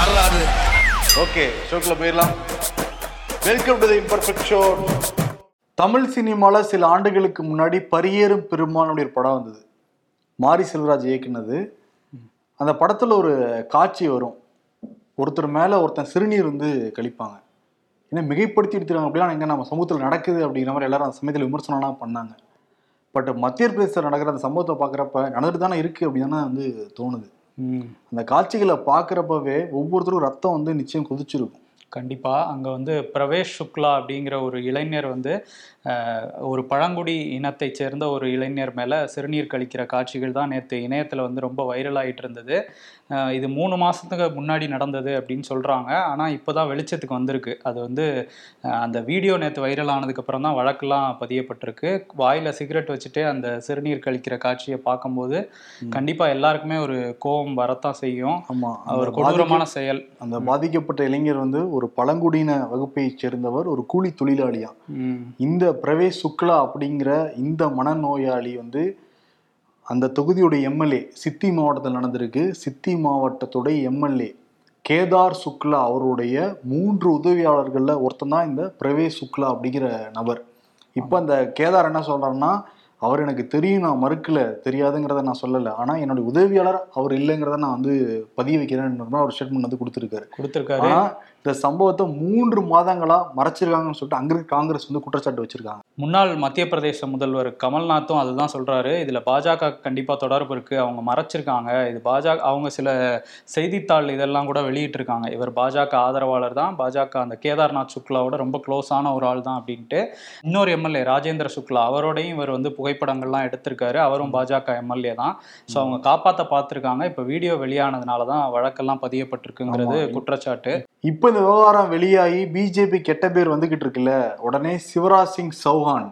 வரலாறு ஓகே ஷோக்கில் போயிடலாம். Welcome to the imperfect show Tamil சினிமாவில் சில ஆண்டுகளுக்கு முன்னாடி பரியேறும் பெருமானுடைய ஒரு படம் வந்தது. மாரி செல்வராஜ் இயக்குனது. அந்த படத்தில் ஒரு காட்சி வரும். ஒருத்தர் மேலே ஒருத்தன் சிறுநீர் வந்து கழிப்பாங்க. ஏன்னா மிகைப்படுத்தி எடுத்துருக்காங்க அப்படின்னா எங்கே நம்ம சமூகத்தில் நடக்குது அப்படிங்கிற மாதிரி எல்லாரும் அந்த சமயத்தில் விமர்சனம்லாம் பண்ணாங்க. பட் மத்திய பிரதேசத்தில் நடக்கிற அந்த சம்பவத்தை பார்க்குறப்ப நடந்துட்டு தானே இருக்குது அப்படின்னு வந்து தோணுது. அந்த காட்சிகளை பார்க்குறப்பவே ஒவ்வொருத்தரும் ரத்தம் வந்து நிச்சயம் கொதிச்சிருக்கும். கண்டிப்பா. அங்க வந்து பிரவேஷ் சுக்லா அப்படிங்கிற ஒரு இளைஞர் வந்து ஒரு பழங்குடி இனத்தைச் சேர்ந்த ஒரு இளைஞர் மேல சிறுநீர் கழிக்கிற காட்சிகள் தான் நேற்று இணையத்துல வந்து ரொம்ப வைரல் ஆயிட்டு இருந்தது. இது மூணு மாசத்துக்கு முன்னாடி நடந்தது அப்படின்னு சொல்றாங்க. ஆனா இப்போதான் வெளிச்சத்துக்கு வந்திருக்கு. அது வந்து அந்த வீடியோ நேற்று வைரல் ஆனதுக்கு அப்புறம் தான் வழக்கெல்லாம் பதியப்பட்டிருக்கு. வாயில சிகரெட் வச்சுட்டு அந்த சிறுநீர் கழிக்கிற காட்சியை பார்க்கும்போது கண்டிப்பா எல்லாருக்குமே ஒரு கோபம் வரத்தான் செய்யும். ஆமாம் ஒரு கொடூரமான செயல். அந்த பாதிக்கப்பட்ட இளைஞர் வந்து ஒரு பழங்குடியின வகுப்பைச் சேர்ந்தவர் ஒரு கூலி தொழிலாளியா. இந்த பிரவேஷ் சுக்லா அப்படிங்கிற இந்த மனநோயாளி வந்து அந்த தொகுதியுடைய எம்எல்ஏ சித்தி மாவட்டத்தில் நடந்திருக்கு. சித்தி மாவட்டத்துடைய எம்எல்ஏ கேதார் சுக்லா அவருடைய மூன்று உதவியாளர்களில் ஒருத்தன் தான் இந்த பிரவேஷ் சுக்லா அப்படிங்கிற நபர். இப்போ அந்த கேதார் என்ன சொல்றாருன்னா அவர் எனக்கு தெரியும் நான் மறுக்கல தெரியாதுங்கிறத நான் சொல்லலை. ஆனால் என்னுடைய உதவியாளர் அவர் இல்லைங்கிறத நான் வந்து பதிய வைக்கிறேன்னு ஒரு ஸ்டேட்மெண்ட் வந்து கொடுத்துருக்காரு. கொடுத்துருக்காரு. இந்த சம்பவத்தை மூன்று மாதங்களா மறைச்சிருக்காங்கன்னு சொல்லிட்டு அங்க இருக்க காங்கிரஸ் வந்து குற்றச்சாட்டு வச்சிருக்காங்க. முன்னாள் மத்திய பிரதேச முதல்வர் கமல்நாத்தும் அதுதான் சொல்றாரு. இதுல பாஜக கண்டிப்பா தொடர்பு இருக்கு. அவங்க மறைச்சிருக்காங்க. இது பாஜக அவங்க சில செய்தித்தாள் இதெல்லாம் கூட வெளியிட்டிருக்காங்க. இவர் பாஜக ஆதரவாளர் தான். பாஜக அந்த கேதார்நாத் சுக்லாவோட ரொம்ப க்ளோஸான ஒரு ஆள் தான் அப்படின்ட்டு இன்னொரு எம்எல்ஏ ராஜேந்திர சுக்லா அவரோடையும் இவர் வந்து புகைப்படங்கள்லாம் எடுத்திருக்காரு. அவரும் பாஜக எம்எல்ஏ தான். ஸோ அவங்க காப்பாத்த பார்த்திருக்காங்க. இப்போ வீடியோ வெளியானதுனால தான் வழக்கெல்லாம் பதியப்பட்டிருக்குங்கிறது. குற்றச்சாட்டு. இப்போ இந்த விவகாரம் வெளியாகி பிஜேபி கெட்ட பேர் வந்துகிட்டு இருக்குல்ல உடனே சிவராஜ் சிங் சௌஹான்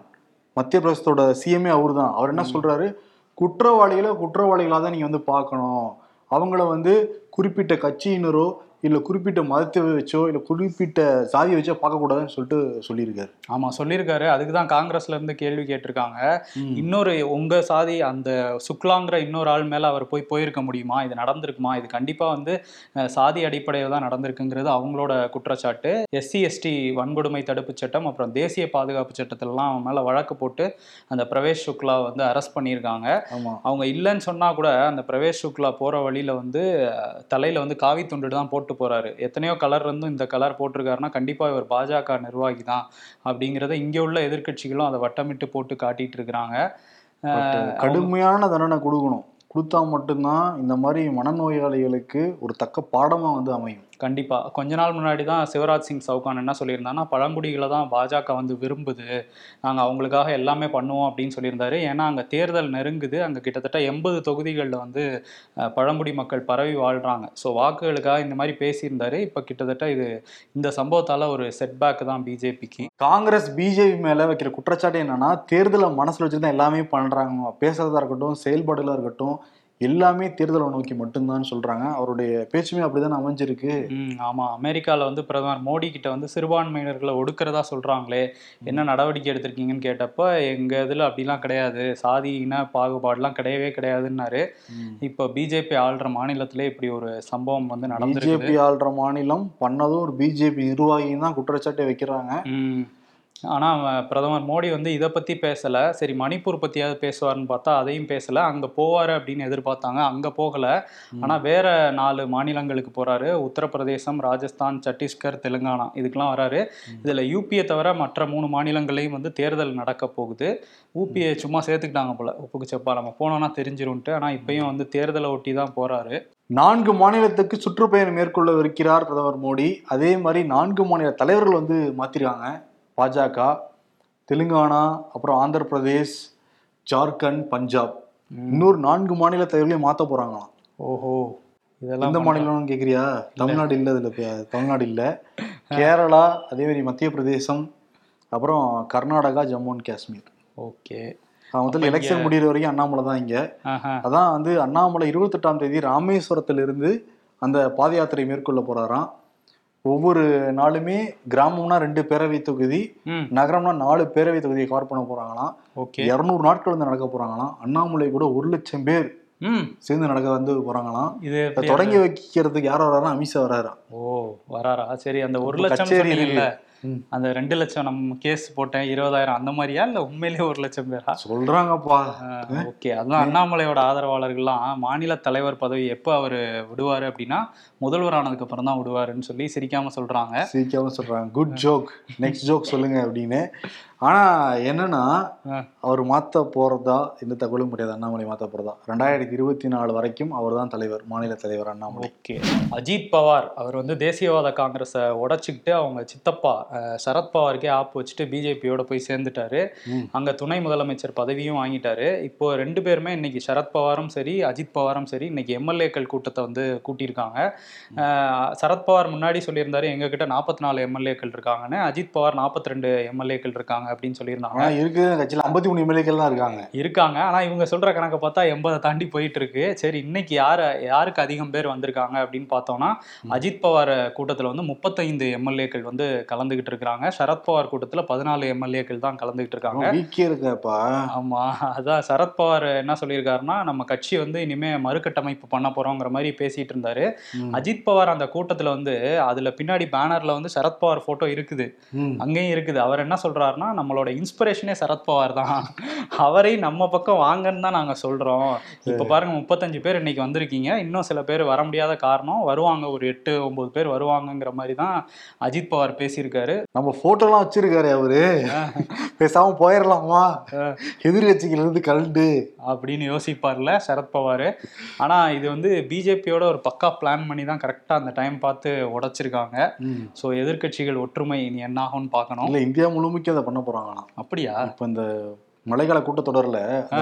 மத்திய பிரதேசத்தோட சிஎம்ஏ அவர் தான் அவர் என்ன சொல்றாரு? குற்றவாளிகளை குற்றவாளிகளாக தான் நீங்க வந்து பார்க்கணும். அவங்கள வந்து குறிப்பிட்ட கட்சியினரோ இல்லை குறிப்பிட்ட மதத்தை வச்சோ இல்லை குறிப்பிட்ட சாதியை வச்சோ பார்க்கக்கூடாதுன்னு சொல்லிட்டு சொல்லியிருக்காரு. ஆமா சொல்லியிருக்காரு. அதுக்கு தான் காங்கிரஸ்ல இருந்து கேள்வி கேட்டிருக்காங்க. இன்னொரு உங்க சாதி அந்த சுக்லாங்கிற இன்னொரு ஆள் மேல அவர் போய் போயிருக்க முடியுமா? இது நடந்திருக்குமா? இது கண்டிப்பா வந்து சாதி அடிப்படையில் தான் நடந்திருக்குங்கிறது அவங்களோட குற்றச்சாட்டு. எஸ்சி எஸ்டி வன்கொடுமை தடுப்பு சட்டம் அப்புறம் தேசிய பாதுகாப்பு சட்டத்திலலாம் அவன் மேல வழக்கு போட்டு அந்த பிரவேஷ் சுக்லா வந்து அரெஸ்ட் பண்ணியிருக்காங்க. அவங்க இல்லைன்னு சொன்னா கூட அந்த பிரவேஷ் சுக்லா போற வழியில வந்து தலையில வந்து காவி துண்டு தான் போட்டு போறாரு. எத்தனையோ கலர் இருந்தும் இந்த கலர் போட்டிருக்காருன்னா கண்டிப்பா இவர் பாஜக நிர்வாகி தான் அப்படிங்கிறத இங்க உள்ள எதிர்க்கட்சிகளும் அதை வட்டமிட்டு போட்டு காட்டிட்டு இருக்கிறாங்க. கடுமையான தண்டனை கொடுக்கணும். கொடுத்தா மட்டும்தான் இந்த மாதிரி மனநோயாளிகளுக்கு ஒரு தக்க பாடமா வந்து அமையும். கண்டிப்பாக கொஞ்ச நாள் முன்னாடி தான் சிவராஜ் சிங் சவுகான் என்ன சொல்லியிருந்தாங்கன்னா பழங்குடிகளை தான் பாஜக வந்து விரும்புது. நாங்கள் அவங்களுக்காக எல்லாமே பண்ணுவோம் அப்படின்னு சொல்லியிருந்தாரு. ஏன்னா அங்கே தேர்தல் நெருங்குது. அங்கே கிட்டத்தட்ட எண்பது தொகுதிகளில் வந்து பழங்குடி மக்கள் பரவி வாழ்கிறாங்க ஸோ வாக்குகளுக்காக இந்த மாதிரி பேசியிருந்தாரு. இப்போ கிட்டத்தட்ட இது இந்த சம்பவத்தால் ஒரு செட்பேக் தான் பிஜேபிக்கு. காங்கிரஸ் பிஜேபி மேலே வைக்கிற குற்றச்சாட்டு என்னன்னா தேர்தலை மனசில் வச்சு தான் எல்லாமே பண்ணுறாங்க பேசுறதா இருக்கட்டும் செயல்பாடுகளாக இருக்கட்டும் எல்லாமே தேர்தலை நோக்கி மட்டும்தான் சொல்றாங்க. அவருடைய பேச்சுமே அப்படிதான் அமைஞ்சிருக்கு. ஆமா. அமெரிக்கால வந்து பிரதமர் மோடி கிட்ட வந்து சிறுபான்மையினர்களை ஒடுக்கிறதா சொல்றாங்களே. என்ன நடவடிக்கை எடுத்திருக்கீங்கன்னு கேட்டப்ப எங்க இதுல அப்படிலாம் கிடையாது. சாதி இன பாகுபாடுலாம் கிடையவே கிடையாதுன்னாரு. இப்போ பிஜேபி ஆள்ற மாநிலத்திலே இப்படி ஒரு சம்பவம் வந்து நடந்திருக்கு பிஜேபி ஆள்ற மாநிலம் பண்ணதும் ஒரு பிஜேபி நிர்வாகியும் தான் குற்றச்சாட்டை வைக்கிறாங்க. ம் ஆனா அவன் பிரதமர் மோடி வந்து இதை பத்தி பேசல. சரி மணிப்பூர் பத்தியாவது பேசுவார்னு பார்த்தா அதையும் பேசல. அங்க போவாரு அப்படின்னு எதிர்பார்த்தாங்க. அங்க போகல. ஆனா வேற நாலு மாநிலங்களுக்கு போறாரு. உத்தரப்பிரதேசம் ராஜஸ்தான் சத்தீஸ்கர் தெலுங்கானா இதுக்கெல்லாம் வராரு. இதுல யூபியை தவிர மற்ற மூணு மாநிலங்களையும் வந்து தேர்தல் நடக்க போகுது. ஊபியை சும்மா சேர்த்துக்கிட்டாங்க போல. உப்புக்குச்சப்பா நம்ம போனோம்னா தெரிஞ்சிரும்ட்டு ஆனா இப்பயும் வந்து தேர்தலை ஒட்டி தான் போறாரு. நான்கு மாநிலத்துக்கு சுற்றுப்பயணம் மேற்கொள்ள இருக்கிறார் பிரதமர் மோடி. அதே மாதிரி நான்கு மாநில தலைவர்கள் வந்து மாத்திருக்காங்க. பாஜக தெலுங்கானா அப்புறம் ஆந்திர பிரதேஷ் ஜார்க்கண்ட் பஞ்சாப் இன்னொரு நான்கு மாநில தலைவர்களையும் மாத்த போறாங்களாம். ஓஹோ இதெல்லாம் எந்த மாநிலம்னு கேக்குறியா? தமிழ்நாடு இல்ல இதுல பே- தமிழ்நாடு இல்ல. கேரளா அதே மாதிரி மத்திய பிரதேசம் அப்புறம் கர்நாடகா ஜம்மு அண்ட் காஷ்மீர். ஓகே. முதல்ல எலெக்ஷன் முடியிற வரைக்கும் அண்ணாமலை தான் இங்க. அதான் வந்து அண்ணாமலை இருபத்தெட்டாம் தேதி ராமேஸ்வரத்திலிருந்து அந்த பாத யாத்திரை மேற்கொள்ள போறாராம். ஒவ்வொரு நாளுமே கிராமம்னா ரெண்டு பேரவை தொகுதி நகரம்னா நாலு பேரவை தொகுதியை கவர் பண்ண போறாங்களாம். ஓகே. இருநூறு நாட்கள் வந்து நடக்க போறாங்களாம். அண்ணாமலை கூட ஒரு லட்சம் பேர் சேர்ந்து நடக்க வந்து போறாங்களாம். இது தொடங்கி வைக்கிறதுக்கு யார் வராரா அமித்ஷா வராரா? ஓ வராரா? சரி அந்த ஒரு லட்சம். அந்த ரெண்டு லட்சம் நம்ம கேஸ் போட்டேன் இருபதாயிரம் அந்த மாதிரியா? இல்ல உண்மையிலேயே ஒரு லட்சம் பேரா? சொல்றாங்கப்பா. ஓகே. அதான் அண்ணாமலையோட ஆதரவாளர்கள்லாம் மாநில தலைவர் பதவி எப்போ அவர் விடுவாரு அப்படின்னா முதல்வர் ஆனதுக்கு அப்புறம் தான் விடுவாருன்னு சொல்லி சிரிக்காம சொல்றாங்க. சீக்கிரமா சொல்றாங்க. குட் ஜோக் நெக்ஸ்ட் ஜோக் சொல்லுங்க அப்படின்னு. ஆனா என்னன்னா. அவர் மாத்த போறதா எந்த தகவலும் முடியாது அண்ணாமலை மாத்த போறதா. ரெண்டாயிரத்தி இருபத்தி நாலு வரைக்கும் அவர் தான் தலைவர் மாநில தலைவர் அண்ணாமலை. ஓகே. அஜித் பவார் அவர் வந்து தேசியவாத காங்கிரஸை உடைச்சிக்கிட்டு அவங்க சித்தப்பா சரத்பவாருக்கே ஆப் வச்சுட்டு பிஜேபியோட போய் சேர்ந்துட்டாரு. அங்க துணை முதலமைச்சர் பதவியும் வாங்கிட்டாரு. இப்போ ரெண்டு பேருமே இன்னைக்கு சரத்பவாரும் சரி அஜித் பவாரும் சரி இன்னைக்கு எம்எல்ஏக்கள் கூட்டத்தை வந்து கூட்டியிருக்காங்க. சரத்பவார் முன்னாடி சொல்லியிருந்தாரு எங்ககிட்ட நாற்பத்தி நாலு எம்எல்ஏக்கள் இருக்காங்கன்னு. அஜித் பவார் நாற்பத்தி ரெண்டு எம்எல்ஏக்கள் இருக்காங்க. அப்படின்னு சொல்லியிருந்தாங்க. ஆனா இருக்கு கட்சியில ஐம்பத்தி மூணு எம்எல்ஏக்கள் தான் இருக்காங்க. இருக்காங்க. ஆனா இவங்க சொல்ற கணக்கை பார்த்தா எண்பதை தாண்டி போயிட்டு இருக்கு சரி இன்னைக்கு யார யாருக்கு அதிகம் பேர் வந்திருக்காங்க அப்படின்னு பார்த்தோம்னா அஜித் பவார் கூட்டத்துல வந்து முப்பத்தைந்து எம்எல்ஏக்கள் வந்து கலந்துகிட்டு இருக்காங்க சரத்பவார் கூட்டத்துல பதினாலு எம்எல்ஏக்கள் தான் கலந்துகிட்டு இருக்காங்க. இருக்கப்பா? ஆமா அதான் சரத்பவார் என்ன சொல்லியிருக்காருன்னா நம்ம கட்சி வந்து இனிமே மறுகட்டமைப்பு பண்ண போறோங்கிற மாதிரி பேசிட்டு இருந்தாரு. அஜித் பவார் அந்த கூட்டத்துல வந்து அதுல பின்னாடி பேனர்ல வந்து சரத்பவார் போட்டோ இருக்குது. அங்கேயும் இருக்குது. அவர் என்ன சொல்றாருன்னா நம்மளோட இன்ஸ்பிரேஷனே சரத்பவார் தான். அவரை நம்ம பக்கம் வாங்கன்னு தான் நாங்க சொல்றோம். இப்ப பாருங்க முப்பத்தஞ்சு பேர் இன்னைக்கு வந்திருக்கீங்க. இன்னும் சில பேர் வர முடியாத காரணம் வருவாங்க ஒரு எட்டு ஒன்பது பேர் வருவாங்கங்கிற மாதிரி தான் அஜித் பவார் பேசியிருக்காரு. நம்ம போட்டோலாம் வச்சிருக்காரு அவரு. பேசாம போயிடலாமா எதிர்கட்சிகள் இருந்து கலண்டு அப்படின்னு யோசிப்பார்ல சரத்பவார் ஆனா இது வந்து பிஜேபியோட ஒரு பக்கா பிளான் பண்ணி தான் கரெக்டா அந்த டைம் பார்த்து உடைச்சிருக்காங்க. ஸோ எதிர்க்கட்சிகள் ஒற்றுமை இனி என்ன ஆகும்னு பார்க்கணும். இல்ல இந்தியா முழுமைக்கு அதை பண்ண போறாங்களாம். அப்படியா? இப்ப இந்த மழைக்கால கூட்டத்தொடர்ல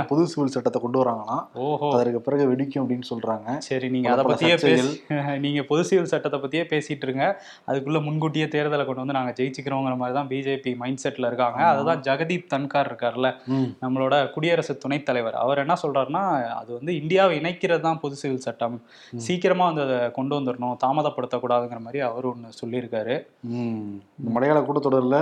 புது சிவில் சட்டத்தை கொண்டு வராங்களாம். ஓஹோ. அதற்கு பிறகு வெடிக்கும் அப்படின்னு சொல்றாங்க. சரி நீங்க அதை பத்தியே பேசி. நீங்க பொது சிவில் சட்டத்தை பத்தியே பேசிட்டு இருங்க. அதுக்குள்ள முன்கூட்டியே தேர்தலை கொண்டு வந்து நாங்க ஜெயிச்சுக்கிறோங்கிற மாதிரி தான் பிஜேபி மைண்ட் செட்ல இருக்காங்க. அதுதான் ஜெகதீப் தன்கார் இருக்கார்ல. நம்மளோட குடியரசு துணைத் தலைவர் அவர் என்ன சொல்றாருன்னா அது வந்து இந்தியாவை இணைக்கிறது தான் பொது சிவில் சட்டம். சீக்கிரமா வந்து அதை கொண்டு வந்துடணும் தாமதப்படுத்தக்கூடாதுங்கிற மாதிரி அவர் ஒன்று சொல்லியிருக்காரு. மழைக்கால கூட்டத்தொடர்ல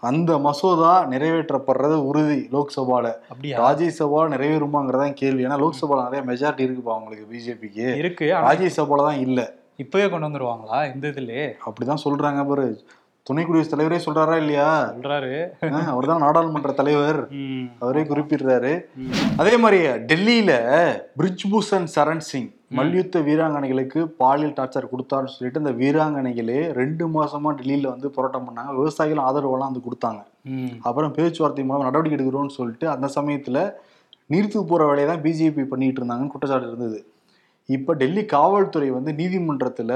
அந்த மசோதா நிறைவேற்றப்படுறது உறுதி லோக்சபால. அப்படியா? ராஜ்யசபா நிறைவேறுமாங்கிறதான் கேள்வி. ஏன்னா லோக்சபால நிறைய மெஜாரிட்டி இருக்குப்பா அவங்களுக்கு பிஜேபிக்கு. இருக்கு ராஜ்யசபால தான் இல்ல. இப்பவே கொண்டு வந்துருவாங்களா இந்த இதுலயே? அப்படிதான் சொல்றாங்க பாரு. துணை குடியரசுத் தலைவரே சொல்றாரா இல்லையா? சொல்றாரு. அவர் தான் நாடாளுமன்ற தலைவர். அவரே குறிப்பிடுறாரு. அதே மாதிரி டெல்லியில பிரிஜ்பூஷன் சரண் சிங் மல்யுத்த வீராங்கனைகளுக்கு பாலியல் டார்ச்சர் கொடுத்தாருன்னு சொல்லிட்டு இந்த வீராங்கனைகளே ரெண்டு மாசமா டெல்லியில வந்து போராட்டம் பண்ணாங்க. விவசாயிகள் ஆதரவெல்லாம் வந்து கொடுத்தாங்க. அப்புறம் பேச்சுவார்த்தை மூலம் நடவடிக்கை எடுக்கிறோம்னு சொல்லிட்டு அந்த சமயத்துல நீர்த்து போற வேலையை தான் பிஜேபி பண்ணிட்டு இருந்தாங்கன்னு குற்றச்சாட்டு இருந்தது. இப்போ டெல்லி காவல்துறை வந்து நீதிமன்றத்துல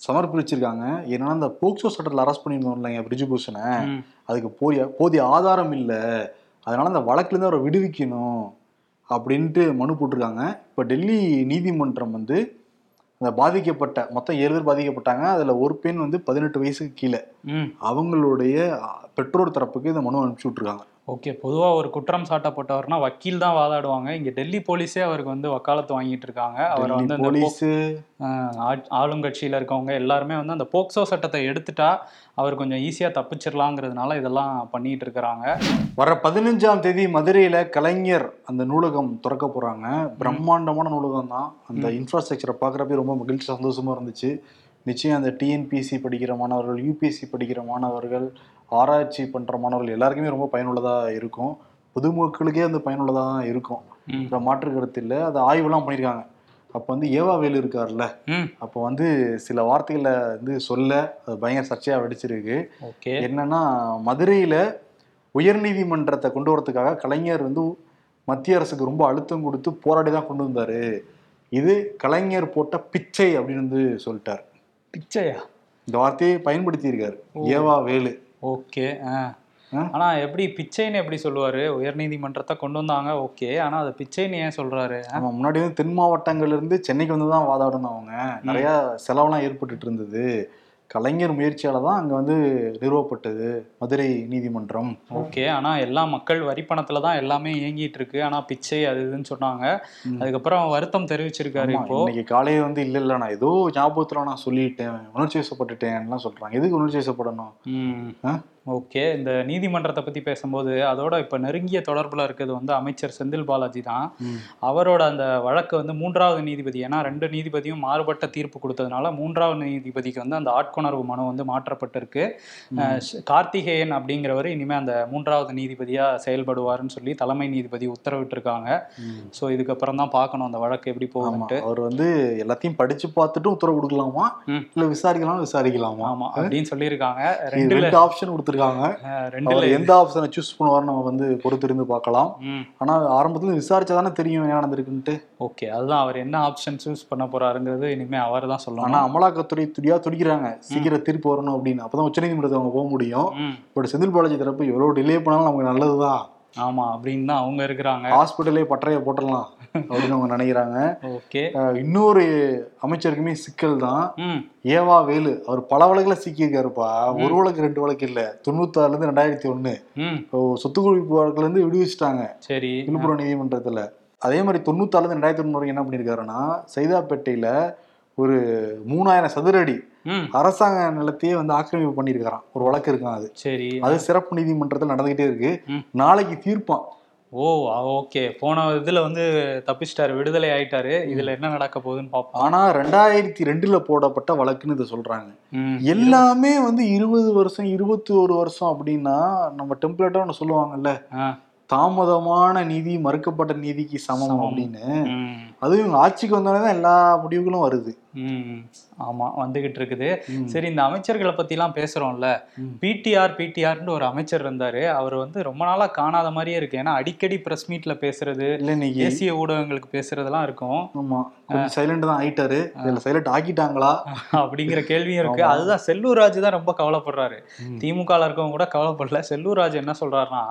சமர்ப்பிச்சிருக்காங்க. என்னன்னா இந்த போக்சோ சட்டத்தில் அரெஸ்ட் பண்ணியிருந்தோம் இல்லைங்க பிரிஜுபூஷனை. அதுக்கு போதிய போதிய ஆதாரம் இல்லை. அதனால அந்த வழக்குலேருந்து அவரை விடுவிக்கணும். அப்படின்ட்டு மனு போட்டிருக்காங்க. இப்போ டெல்லி நீதிமன்றம் வந்து அந்த பாதிக்கப்பட்ட மொத்தம் ஏழு பேர் பாதிக்கப்பட்டாங்க. அதில் ஒரு பெண் வந்து பதினெட்டு வயசுக்கு கீழே ம். அவங்களுடைய பெற்றோர் தரப்புக்கு இந்த மனு அனுப்பிச்சு விட்ருக்காங்க ஓகே பொதுவா ஒரு குற்றம் சாட்டப்பட்டவர்னா வக்கீல் தான் வாதாடுவாங்க. இங்க டெல்லி போலீஸே அவருக்கு வந்து வக்காலத்து வாங்கிட்டு இருக்காங்க. அவர் வந்து ஆளுங்கட்சியில இருக்கவங்க எல்லாருமே வந்து அந்த போக்சோ சட்டத்தை எடுத்துட்டா அவர் கொஞ்சம் ஈஸியா தப்பிச்சிடலாங்கிறதுனால இதெல்லாம் பண்ணிட்டு இருக்கிறாங்க. வர பதினஞ்சாம் தேதி மதுரையில கலைஞர் அந்த நூலகம் திறக்க போறாங்க. பிரம்மாண்டமான நூலகம் தான். அந்த இன்ஃப்ராஸ்ட்ரக்சரை பார்க்குறப்ப ரொம்ப மகிழ்ச்சி சந்தோஷமா இருந்துச்சு. நிச்சயம் அந்த டிஎன்பிசி படிக்கிற மாணவர்கள் யூபிஎஸ்சி படிக்கிற மாணவர்கள் ஆராய்ச்சி பண்ற மாணவர்கள் எல்லாருக்குமே ரொம்ப பயனுள்ளதா இருக்கும். பொதுமக்களுக்கே அந்த பயனுள்ளதா தான் இருக்கும். மாற்று கருத்து இல்லை. அதை ஆய்வுலாம் பண்ணியிருக்காங்க அப்போ வந்து ஏவா வேலு இருக்கார்ல அப்போ வந்து சில வார்த்தைகளை வந்து சொல்ல அது பயங்கர சர்ச்சையாக வெடிச்சிருக்கு. என்னன்னா மதுரையில உயர்நீதிமன்றத்தை கொண்டு வரதுக்காக கலைஞர் வந்து மத்திய அரசுக்கு ரொம்ப அழுத்தம் கொடுத்து போராடி தான் கொண்டு வந்தாரு. இது கலைஞர் போட்ட பிச்சை அப்படின்னு வந்து சொல்லிட்டார். பிச்சையா? இந்த வார்த்தையை பயன்படுத்தி இருக்காரு ஏவா வேலு. ஓகே ஆ. ஆ? ஆனா எப்படி பிச்சைன்னு எப்படி சொல்லுவாரு? உயர்நீதிமன்றத்தை கொண்டு வந்தாங்க ஓகே. ஆனா அது பிச்சைன்னு ஏன் சொல்றாரு? நம்ம முன்னாடி வந்து தென் மாவட்டங்கள்ல இருந்து சென்னைக்கு வந்து தான் வாதாடணும் அவங்க நிறைய செலவெல்லாம் ஏற்பட்டுட்டு இருந்தது. கலைஞர் முயற்சியால தான் அங்க வந்து நிறுவப்பட்டது மதுரை நீதிமன்றம். ஓகே. ஆனா எல்லா மக்கள் வரி பணத்துல தான் எல்லாமே இயங்கிட்டு இருக்கு ஆனா பிச்சை அது இதுன்னு சொன்னாங்க. அதுக்கப்புறம் வருத்தம் தெரிவிச்சிருக்காரு இப்போ. இன்னைக்கு காலையில வந்து இல்ல இல்ல நான் ஏதோ ஞாபகத்துல நான் சொல்லிட்டேன் உணர்ச்சி வசப்பட்டுட்டேன்லாம் சொல்றாங்க. எதுக்கு உணர்ச்சி வசப்படணும்? ஓகே இந்த நீதிமன்றத்தை பத்தி பேசும்போது அதோட இப்ப நெருங்கிய தொடர்புல இருக்கிறது வந்து அமைச்சர் செந்தில் பாலாஜி தான். அவரோட அந்த வழக்கு வந்து மூன்றாவது நீதிபதி ஏன்னா ரெண்டு நீதிபதியும் மாறுபட்ட தீர்ப்பு கொடுத்ததுனால மூன்றாவது நீதிபதிக்கு வந்து அந்த ஆட்கொணர்வு மனு வந்து மாற்றப்பட்டிருக்கு. கார்த்திகேயன் அப்படிங்கிறவர் இனிமே அந்த மூன்றாவது நீதிபதியா செயல்படுவாருன்னு சொல்லி தலைமை நீதிபதி உத்தரவிட்டிருக்காங்க. ஸோ இதுக்கப்புறம் தான் பார்க்கணும் அந்த வழக்கு எப்படி ஆமா போகுதுன்ட்டு அவர் வந்து எல்லாத்தையும் படிச்சு பார்த்துட்டு உத்தரவு கொடுக்கலாமா. இல்ல விசாரிக்கலாம் விசாரிக்கலாமா? ஆமா அப்படின்னு சொல்லியிருக்காங்க. ரெண்டு ஆப்ஷன் கொடுத்துருக்காங்க. அவர் எந்த ஆப்ஷனை சூஸ் பண்ணுவாருன்னு நம்ம வந்து பொறுத்திருந்து பார்க்கலாம். ம். ஆனா ஆரம்பத்துல விசாரிச்சா தானே தெரியும் என்ன நடந்திருக்குன்ட்டு. ஓகே அதுதான் அவர் என்ன ஆப்ஷன் சூஸ் பண்ண போறாருங்கிறது இனிமே அவர் தான் ஆனா சொல்லணும் அமலாக்கத்துறை துடியா துடிக்கிறாங்க. சீக்கிரம் தீர்ப்பு வரணும் அப்படின்னு. அப்பதான் உச்சநீதிமன்றத்தை அவங்க போக முடியும். பட் செந்தில் பாலாஜி தரப்பு எவ்வளவு டிலே பண்ணாலும் நமக்கு நல்லதுதான். ஆமா அப்படின்னு தான் அவங்க இருக்கிறாங்க. ஹாஸ்பிட்டலே பட்டறைய போட்டுடலாம் அப்படின்னு அவங்க நினைக்கிறாங்க. ஓகே. இன்னொரு அமைச்சருக்குமே சிக்கல் தான். ஏவா வேலு அவர் பல வழக்குல சிக்கியிருக்காருப்பா. ஒரு வழக்கு ரெண்டு வழக்கு இல்ல. தொண்ணூத்தாறுல இருந்து ரெண்டாயிரத்தி ஒண்ணு. இப்போ சொத்து குவிப்பு வழக்குல இருந்து விடுவிச்சிட்டாங்க. சரி. விழுப்புரம் நீதிமன்றத்துல. அதே மாதிரி தொண்ணூத்தாறுல இருந்து ரெண்டாயிரத்தி ஒண்ணு வரைக்கும் என்ன பண்ணியிருக்காருன்னா சைதாப்பேட்டையில ஒரு மூணாயிரம் சதுரடி ம். அரசாங்க நிலத்தையே வந்து ஆக்கிரமிப்பு பண்ணியிருக்காராம் ஒரு வழக்கு இருக்கான் அது. சரி. அது சிறப்பு நீதிமன்றத்தில் நடந்துகிட்டே இருக்கு. நாளைக்கு தீர்ப்பான். Oh okay. போன இதுல வந்து தப்பிச்சிட்டாரு விடுதலை ஆயிட்டாரு. இதுல என்ன நடக்க போகுதுன்னு பார்ப்போம். ஆனா ரெண்டாயிரத்தி ரெண்டுல போடப்பட்ட வழக்குன்னு இதை சொல்றாங்க. எல்லாமே வந்து இருபது வருஷம் இருபத்தி ஒரு வருஷம் அப்படின்னா நம்ம டெம்ப்ளேட்டா ஒன்று சொல்லுவாங்கல்ல. தாமதமான நீதி மறுக்கப்பட்ட நீதிக்கு சமம். அப்படின்னு. அதுவும் இவங்க ஆட்சிக்கு வந்தோடனே தான் எல்லா முடிவுகளும் வருது. ம் ஆமா வந்துகிட்டு இருக்குது. சரி இந்த அமைச்சர்களை பத்திலாம் பேசுறோம்ல. ம். பிடிஆர் பிடிஆர்னு ஒரு அமைச்சர் இருந்தாரு. அவர் வந்து ரொம்ப நாளா காணாத மாதிரியே இருக்கு. ஏன்னா அடிக்கடி பிரஸ் மீட்ல பேசுறது இல்ல இன்னைக்கு தேசிய ஊடகங்களுக்கு பேசுறதெல்லாம் இருக்கும். ஆமா சைலண்ட் தான் ஆயிட்டாரு. இதுல சைலண்ட் ஆக்கிட்டாங்களா? அப்படிங்கிற கேள்வியும் இருக்கு. அதுதான் செல்லூர் ராஜ் தான் ரொம்ப கவலைப்படுறாரு. திமுக இருக்கவங்க கூட கவலைப்படல. செல்லூர் ராஜ் என்ன சொல்றாருன்னா.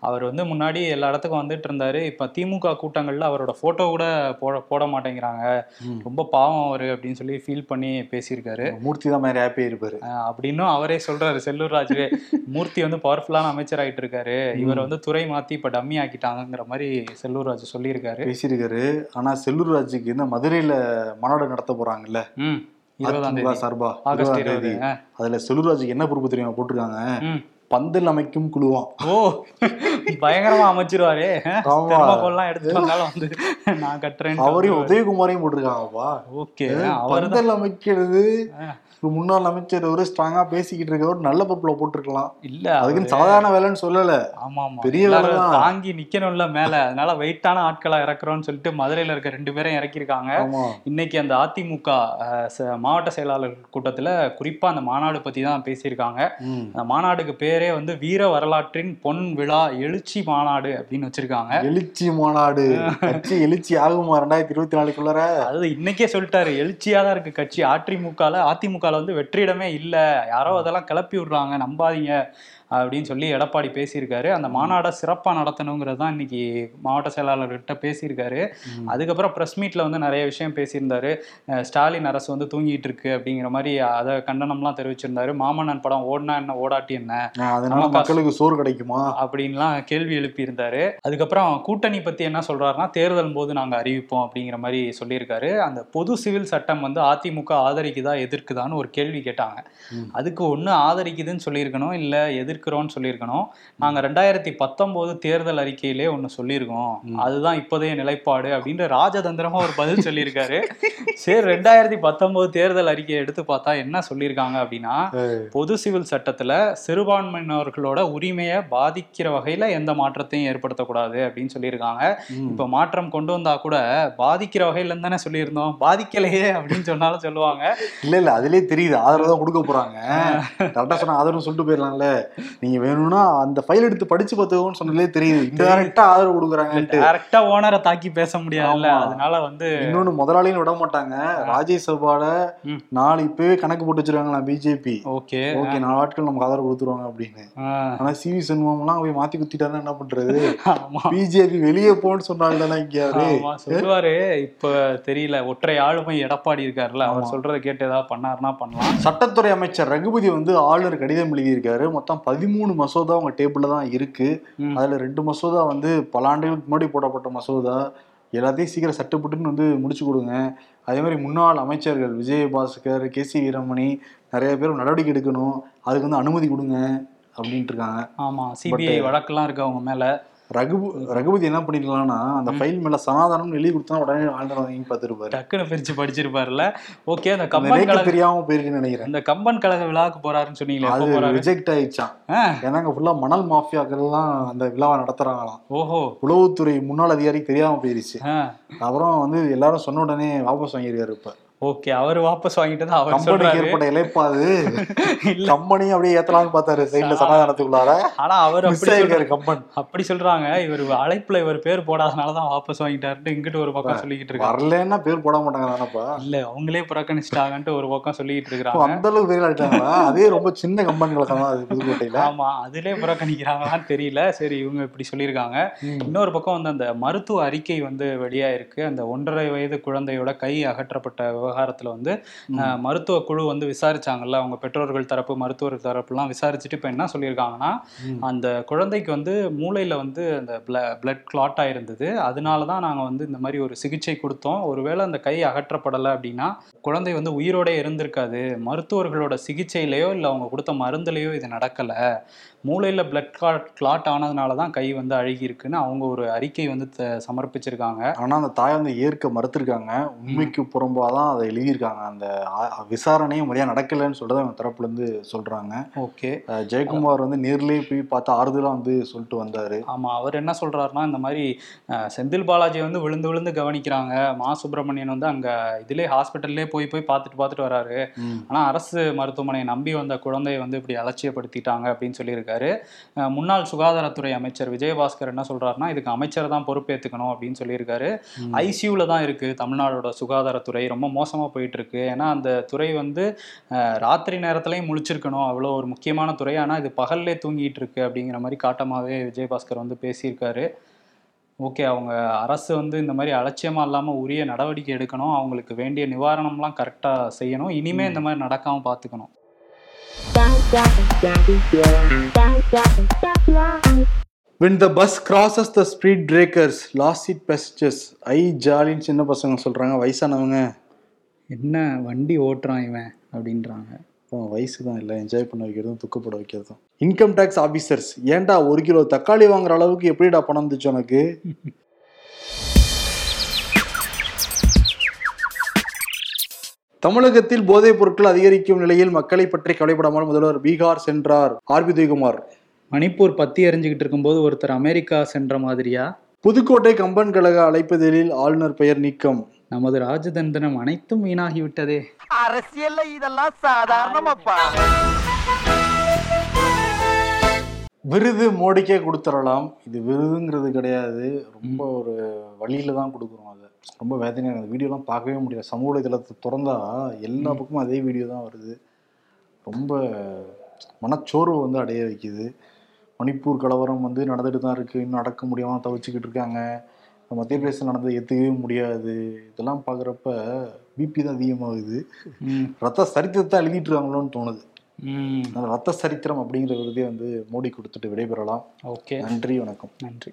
அவர் வந்து முன்னாடி எல்லா இடத்துக்கும் வந்துட்டு இருந்தாரு. இப்ப திமுக கூட்டங்கள்ல அவரோட போட்டோ கூட போட போட மாட்டேங்கிறாங்க. ரொம்ப பாவம் அவரு அப்படின்னு சொல்லி ஃபீல் பண்ணி பேசியிருக்காரு. மூர்த்தி தான் மாதிரி ஹாப்பியா இருப்பாரு. அஹ் அப்படின்னும் அவரே சொல்றாரு செல்லூர் ராஜுவே. மூர்த்தி வந்து பவர்ஃபுல்லான அமைச்சர் ஆயிட்டு இருக்காரு. இவர் வந்து துறை மாத்தி இப்ப டம்மி ஆக்கிட்டாங்கிற மாதிரி செல்லூர் ராஜு சொல்லியிருக்காரு. பேசியிருக்காரு. ஆனா செல்லூர் ராஜுக்கு இந்த மதுரையில மாநாடு நடத்த போறாங்கல்ல? சார்பா? அதுல செல்லூர் ராஜுக்கு என்ன பொறுப்பு தெரியுமா போட்டிருக்காங்க? பந்தல் அமைக்கும் குழுவாம் ஓ பயங்கரமா அமைச்சிருவாரே. தெர்மாக்கோல்லாம் எடுத்துட்டு வந்தாலும் வந்து நான் கட்டுறேன் அவரையும் உதயகுமாரையும் போட்டிருக்காங்கப்பா. ஓகே பந்தல் அமைக்கிறது ஒரு முன்னாள் அமைச்சர் ஒரு ஸ்ட்ராங்கா பேசிக்கிட்டு இருக்கவர் நல்ல பொறுப்புல போட்டிருக்கலாம். இல்ல அதுக்குன்னு சாதாரண வேலைன்னு சொல்லல. ஆமா ஆமா. பெரிய. தாங்கி நிக்கணும்ல மேல. அதனால வெயிட்டான ஆட்களா இறக்குறோம்னு சொல்லிட்டு மதுரையில இருக்க ரெண்டு பேரும் இறக்கியிருக்காங்க. இன்னைக்கு அந்த அதிமுக மாவட்ட செயலாளர் கூட்டத்துல குறிப்பா அந்த மாநாடு பத்தி தான் பேசியிருக்காங்க. அந்த மாநாடுக்கு பேரே வந்து வீர வரலாற்றின் பொன் விழா எழுச்சி மாநாடு அப்படின்னு வச்சிருக்காங்க. எழுச்சி மாநாடு. கட்சி எழுச்சி ஆகுமா ரெண்டாயிரத்தி இருபத்தி நாலுக்குள்ளார? அதாவது இன்னைக்கே சொல்லிட்டாரு. எழுச்சியா தான் இருக்கு கட்சி. அதிமுகல வந்து வெற்றிடமே இல்ல. யாரோ அதெல்லாம் கிளப்பி விடுறாங்க. நம்பாதீங்க. அப்படின்னு சொல்லி எடப்பாடி பேசியிருக்காரு. அந்த மாநாடை சிறப்பா நடத்தணுங்கிறது தான் இன்னைக்கு மாவட்ட செயலாளர்கிட்ட பேசியிருக்காரு. அதுக்கப்புறம் ப்ரெஸ் மீட்ல வந்து நிறைய விஷயம் பேசியிருந்தாரு. ஸ்டாலின் அரசு வந்து தூங்கிட்டு இருக்கு அப்படிங்கிற மாதிரி அதை கண்டனம்லாம் தெரிவிச்சிருந்தாரு. மாமன்னன் படம் ஓடினா என்ன ஓடாட்டி என்ன? அதனால மக்களுக்கு சோறு கிடைக்குமா? அப்படின்லாம் கேள்வி எழுப்பியிருந்தாரு. அதுக்கப்புறம் கூட்டணி பத்தி என்ன சொல்றாருன்னா தேர்தல் போது நாங்க அறிவிப்போம் அப்படிங்கிற மாதிரி சொல்லியிருக்காரு. அந்த பொது சிவில் சட்டம் வந்து அதிமுக ஆதரிக்குதா எதிர்க்குதான்னு ஒரு கேள்வி கேட்டாங்க. அதுக்கு ஒண்ணு ஆதரிக்குதுன்னு சொல்லியிருக்கணும் இல்ல எதிர்க்கிறோம்னு சொல்லியிருக்கணும். நாங்க ரெண்டாயிரத்தி பத்தொன்பது தேர்தல் அறிக்கையிலே ஒண்ணு சொல்லியிருக்கோம். அதுதான் இப்போதைய நிலைப்பாடு அப்படின்ற ராஜதந்திரமா ஒரு பதில் சொல்லியிருக்காரு. சரி ரெண்டாயிரத்தி பத்தொன்பது தேர்தல் அறிக்கையை எடுத்து பார்த்தா என்ன சொல்லியிருக்காங்க அப்படின்னா பொது சிவில் சட்டத்துல சிறுபான்மையினர்களோட உரிமையை பாதிக்கிற வகையில எந்த மாற்றத்தையும் ஏற்படுத்தக்கூடாது அப்படின்னு சொல்லியிருக்காங்க. இப்ப மாற்றம் கொண்டு வந்தா கூட பாதிக்கிற வகையில தானே சொல்லியிருந்தோம். பாதிக்கலையே அப்படின்னு சொன்னாலும் சொல்லுவாங்க. இல்ல இல்ல அதுலயே தெரியுது. ஆதரவு தான் கொடுக்க போறாங்க. கரெக்டா சொன்னா ஆதரவு சொல்லிட்டு போயிடலாம்ல. நீங்க வேணும்னா அந்த ஃபைல் எடுத்து படிச்சு பார்த்துக்கோன்னு சொன்னதுலே தெரியுது. இன்டெரக்டா ஆதரவு கொடுக்குறாங்கன்ட்டு. டைரக்டா ஓனரை தாக்கி பேச முடியாதுல்ல? ஆமா. அதனால வந்து இன்னொன்னு முதலாளியும் விட மாட்டாங்க. ராஜ்யசபால. நாலு இப்பவே கணக்கு போட்டு வச்சிருக்காங்களா பிஜேபி ஓகே. ஓகே நாலு ஆட்கள் நமக்கு ஆதரவு கொடுத்துருவாங்க அப்படின்னு. ஆனா சி வி சண்முகம்லாம் போய் மாத்தி குத்திட்டாருன்னா என்ன பண்றது? பிஜேபி வெளியே போன்னு சொன்னாங்கல்ல இங்கேயாரு ஆமா. சொல்லுவாரு இப்ப தெரியல ஒற்றை ஆளுமை எடப்பாடி இருக்காருல்ல அவர். சொல்றதை கேட்டு ஏதாவது பண்ணாருன்னா பண்ணலாம். சட்டத்துறை அமைச்சர் ரகுபதி வந்து ஆளுநர் கடிதம் எழுதியிருக்காரு. மொத்தம் பதிமூணு மசோதா அவங்க டேபிள்ல தான் இருக்கு. அதுல ரெண்டு மசோதா வந்து பல ஆண்டுகளுக்கு முன்னாடி போடப்பட்ட மசோதா. எல்லாத்தையும் சீக்கிரம் சட்டப்பட்டுன்னு வந்து முடிச்சு கொடுங்க. அதே மாதிரி முன்னாள் அமைச்சர்கள் விஜயபாஸ்கர் கே சி வீரமணி நிறைய பேர் நடவடிக்கை எடுக்கணும். அதுக்கு வந்து அனுமதி கொடுங்க. அப்படின்ட்டு இருக்காங்க. ஆமா சிபிஐ வழக்கெல்லாம் இருக்கு அவங்க மேல. ரகு ரகுபதி என்ன பண்ணிருக்கலாம்னா அந்த ஃபைல் மேல சனாதனம் எழுதி கொடுத்தா உடனே ஆழ்ந்த வாங்கி பார்த்துருப்பாரு. டக்குன்னு பிரிச்சு படிச்சிருப்பாருல்ல. ஓகே அந்த கம்பன் கழக தெரியாம போயிருக்குன்னு நினைக்கிறேன். இந்த கம்பன் கழக விழாவுக்கு போறாருன்னு சொன்னீங்களே அது ரிஜெக்ட் ஆயிடுச்சான் ஏன்னா அங்க ஃபுல்லா மணல் மாஃபியாக்கள்லாம் அந்த விழாவை நடத்துறாங்களாம். ஓஹோ. உளவுத்துறை முன்னாள் அதிகாரி தெரியாம போயிருச்சு. அப்புறம் வந்து எல்லாரும் சொன்ன உடனே வாபஸ் வாங்கியிருக்காரு இப்ப. ஓகே அவர் வாபஸ் வாங்கிட்டு தான் அவர் கம்பெனிக்கு ஏற்பட்ட இழைப்பாது. கம்பெனியும் அப்படியே ஏத்தலாம்னு பார்த்தாரு சைட்ல சமாதானத்துக்குள்ளார. ஆனா அவர் அப்படி கம்பன். அப்படி சொல்றாங்க. இவர் அழைப்புல இவர் பேர் போடாதனால தான் வாபஸ் வாங்கிட்டாருன்னு இங்கிட்டு ஒரு பக்கம் சொல்லிக்கிட்டு இருக்காங்க வரலன்னா பேர் போட மாட்டாங்க தானப்பா இல்ல அவங்களே புறக்கணிச்சிட்டாங்கன்ட்டு ஒரு பக்கம் சொல்லிக்கிட்டு இருக்காங்க அந்த அளவுக்கு பேர் ஆயிட்டாங்களா அதே ரொம்ப சின்ன கம்பெனிகளுக்கு தான் அது புதுக்கோட்டையில. ஆமா அதுலயே புறக்கணிக்கிறாங்களான்னு தெரியல. சரி இவங்க இப்படி சொல்லியிருக்காங்க. இன்னொரு பக்கம் வந்து அந்த மருத்துவ அறிக்கை வந்து வெளியாயிருக்கு. அந்த ஒன்றரை வயது குழந்தையோட கை அகற்றப்பட்ட விவகாரத்துல வந்து மருத்துவ குழு வந்து விசாரிச்சாங்கல்ல அவங்க பெற்றோர்கள் தரப்பு மருத்துவர் தரப்புலாம் விசாரிச்சுட்டு இப்போ என்ன சொல்லியிருக்காங்கன்னா. அந்த குழந்தைக்கு வந்து மூளையில வந்து அந்த பிளட் கிளாட் ஆயிருந்தது. அதனால தான் நாங்கள் வந்து இந்த மாதிரி ஒரு சிகிச்சை கொடுத்தோம். ஒருவேளை அந்த கை அகற்றப்படலை அப்படின்னா குழந்தை வந்து உயிரோட இருந்திருக்காது. மருத்துவர்களோட சிகிச்சையிலையோ இல்லை அவங்க கொடுத்த மருந்துலையோ இது நடக்கலை. மூளையில் பிளட் கிளாட் கிளாட் ஆனதுனால தான் கை வந்து அழுகி இருக்குன்னு அவங்க ஒரு அறிக்கை வந்து சமர்ப்பிச்சிருக்காங்க. ஆனா அந்த தாய் வந்து ஏற்க மறுத்திருக்காங்க. உண்மைக்கு புறம்பாதான் அதை எழுதியிருக்காங்க. அந்த விசாரணையும் முறையா நடக்கலைன்னு சொல்றத அவங்க தரப்புல இருந்து சொல்றாங்க. ஓகே. ஜெயக்குமார் வந்து நேர்லயே போய் பார்த்து ஆறுதலா வந்து சொல்லிட்டு வந்தாரு. ஆமாம் அவர் என்ன சொல்றாருன்னா இந்த மாதிரி செந்தில் பாலாஜி வந்து விழுந்து விழுந்து கவனிக்கிறாங்க. மா. சுப்பிரமணியன் வந்து அங்கே இதிலே ஹாஸ்பிட்டல்லே போய் போய் பார்த்துட்டு பார்த்துட்டு வராரு. ஆனால் அரசு மருத்துவமனையை நம்பி வந்த குழந்தையை வந்து இப்படி அலட்சியப்படுத்திட்டாங்க அப்படின்னு சொல்லியிருக்காரு. அஹ் முன்னாள் சுகாதாரத்துறை அமைச்சர் விஜயபாஸ்கர் என்ன சொல்றாருன்னா இதுக்கு அமைச்சர் தான் பொறுப்பேற்றுக்கணும் அப்படின்னு சொல்லியிருக்காரு. ஐசியூவில் தான் இருக்கு. தமிழ்நாடோட சுகாதாரத்துறை ரொம்ப மோசமாக போயிட்டு இருக்கு ஏன்னா அந்த துறை வந்து ராத்திரி நேரத்துலையும் முழிச்சிருக்கணும். அவ்வளோ ஒரு முக்கியமான துறை. ஆனால் இது பகல்லே தூங்கிட்டு இருக்கு அப்படிங்கிற மாதிரி காட்டமாகவே விஜயபாஸ்கர் வந்து பேசியிருக்காரு. ஓகே அவங்க அரசு வந்து இந்த மாதிரி அலட்சியமாக இல்லாமல் உரிய நடவடிக்கை எடுக்கணும். அவங்களுக்கு வேண்டிய நிவாரணம்லாம் கரெக்டாக செய்யணும். இனிமே இந்த மாதிரி நடக்காமல் பார்த்துக்கணும் when the bus crosses the speed breakers last seat passengers ஐ ஜாலின்னு சின்ன பசங்க சொல்றாங்க வயசானவங்க. என்ன வண்டி ஓட்டுறான் இவன் அப்படின்றாங்க. இப்போ வயசு தான் இல்லை என்ஜாய் பண்ண வைக்கிறதும் துக்கப்பட வைக்கிறதும். இன்கம் டேக்ஸ் ஆபீசர்ஸ் ஏன்டா ஒரு கிலோ தக்காளி வாங்குற அளவுக்கு எப்படிடா பணம் இருந்துச்சு உனக்கு? தமிழகத்தில் போதைப் பொருட்கள் அதிகரிக்கும் நிலையில் மக்களை பற்றி கவலைப்படாமல் முதல்வர் பீகார் சென்றார். ஆர்பி உதயகுமார். மணிப்பூர் பத்தி எறிஞ்சுக்கிட்டு இருக்கும்போது ஒருத்தர் அமெரிக்கா சென்ற மாதிரியா? புதுக்கோட்டை கம்பன் கழக அழைப்பதிலில் ஆளுநர் பெயர் நீக்கம். நமது ராஜதந்திரம் அனைத்தும் வீணாகி விட்டதே அரசியல்ல இதெல்லாம் சாதாரணமாப்பா. விருது மோடிக்கே கொடுத்துடலாம். இது விருதுங்கிறது கிடையாது. ரொம்ப ஒரு வழியில தான் கொடுக்குறோம் அதை. ரொம்ப வேதனையாக அந்த வீடியோலாம் பார்க்கவே முடியல. சமூக வலைதளத்தை திறந்தா எல்லா பக்கமும் அதே வீடியோ தான் வருது. ரொம்ப மனச்சோர்வு வந்து அடைய வைக்குது. மணிப்பூர் கலவரம் வந்து நடந்துட்டு தான் இருக்கு. இன்னும் அடக்க முடியாமல் தவிச்சுக்கிட்டு இருக்காங்க. மத்திய பிரதேசம் நடந்தது ஏற்றுக்கவே முடியாது. இதெல்லாம் பார்க்குறப்ப பிபி தான் அதிகமாகுது. ரத்த சரித்திரத்தை எழுதிட்டு இருக்காங்களோன்னு தோணுது. அந்த ரத்த சரித்திரம் அப்படிங்கிற விருதே வந்து மோடி கொடுத்துட்டு விடைபெறலாம். ஓகே. நன்றி வணக்கம். நன்றி.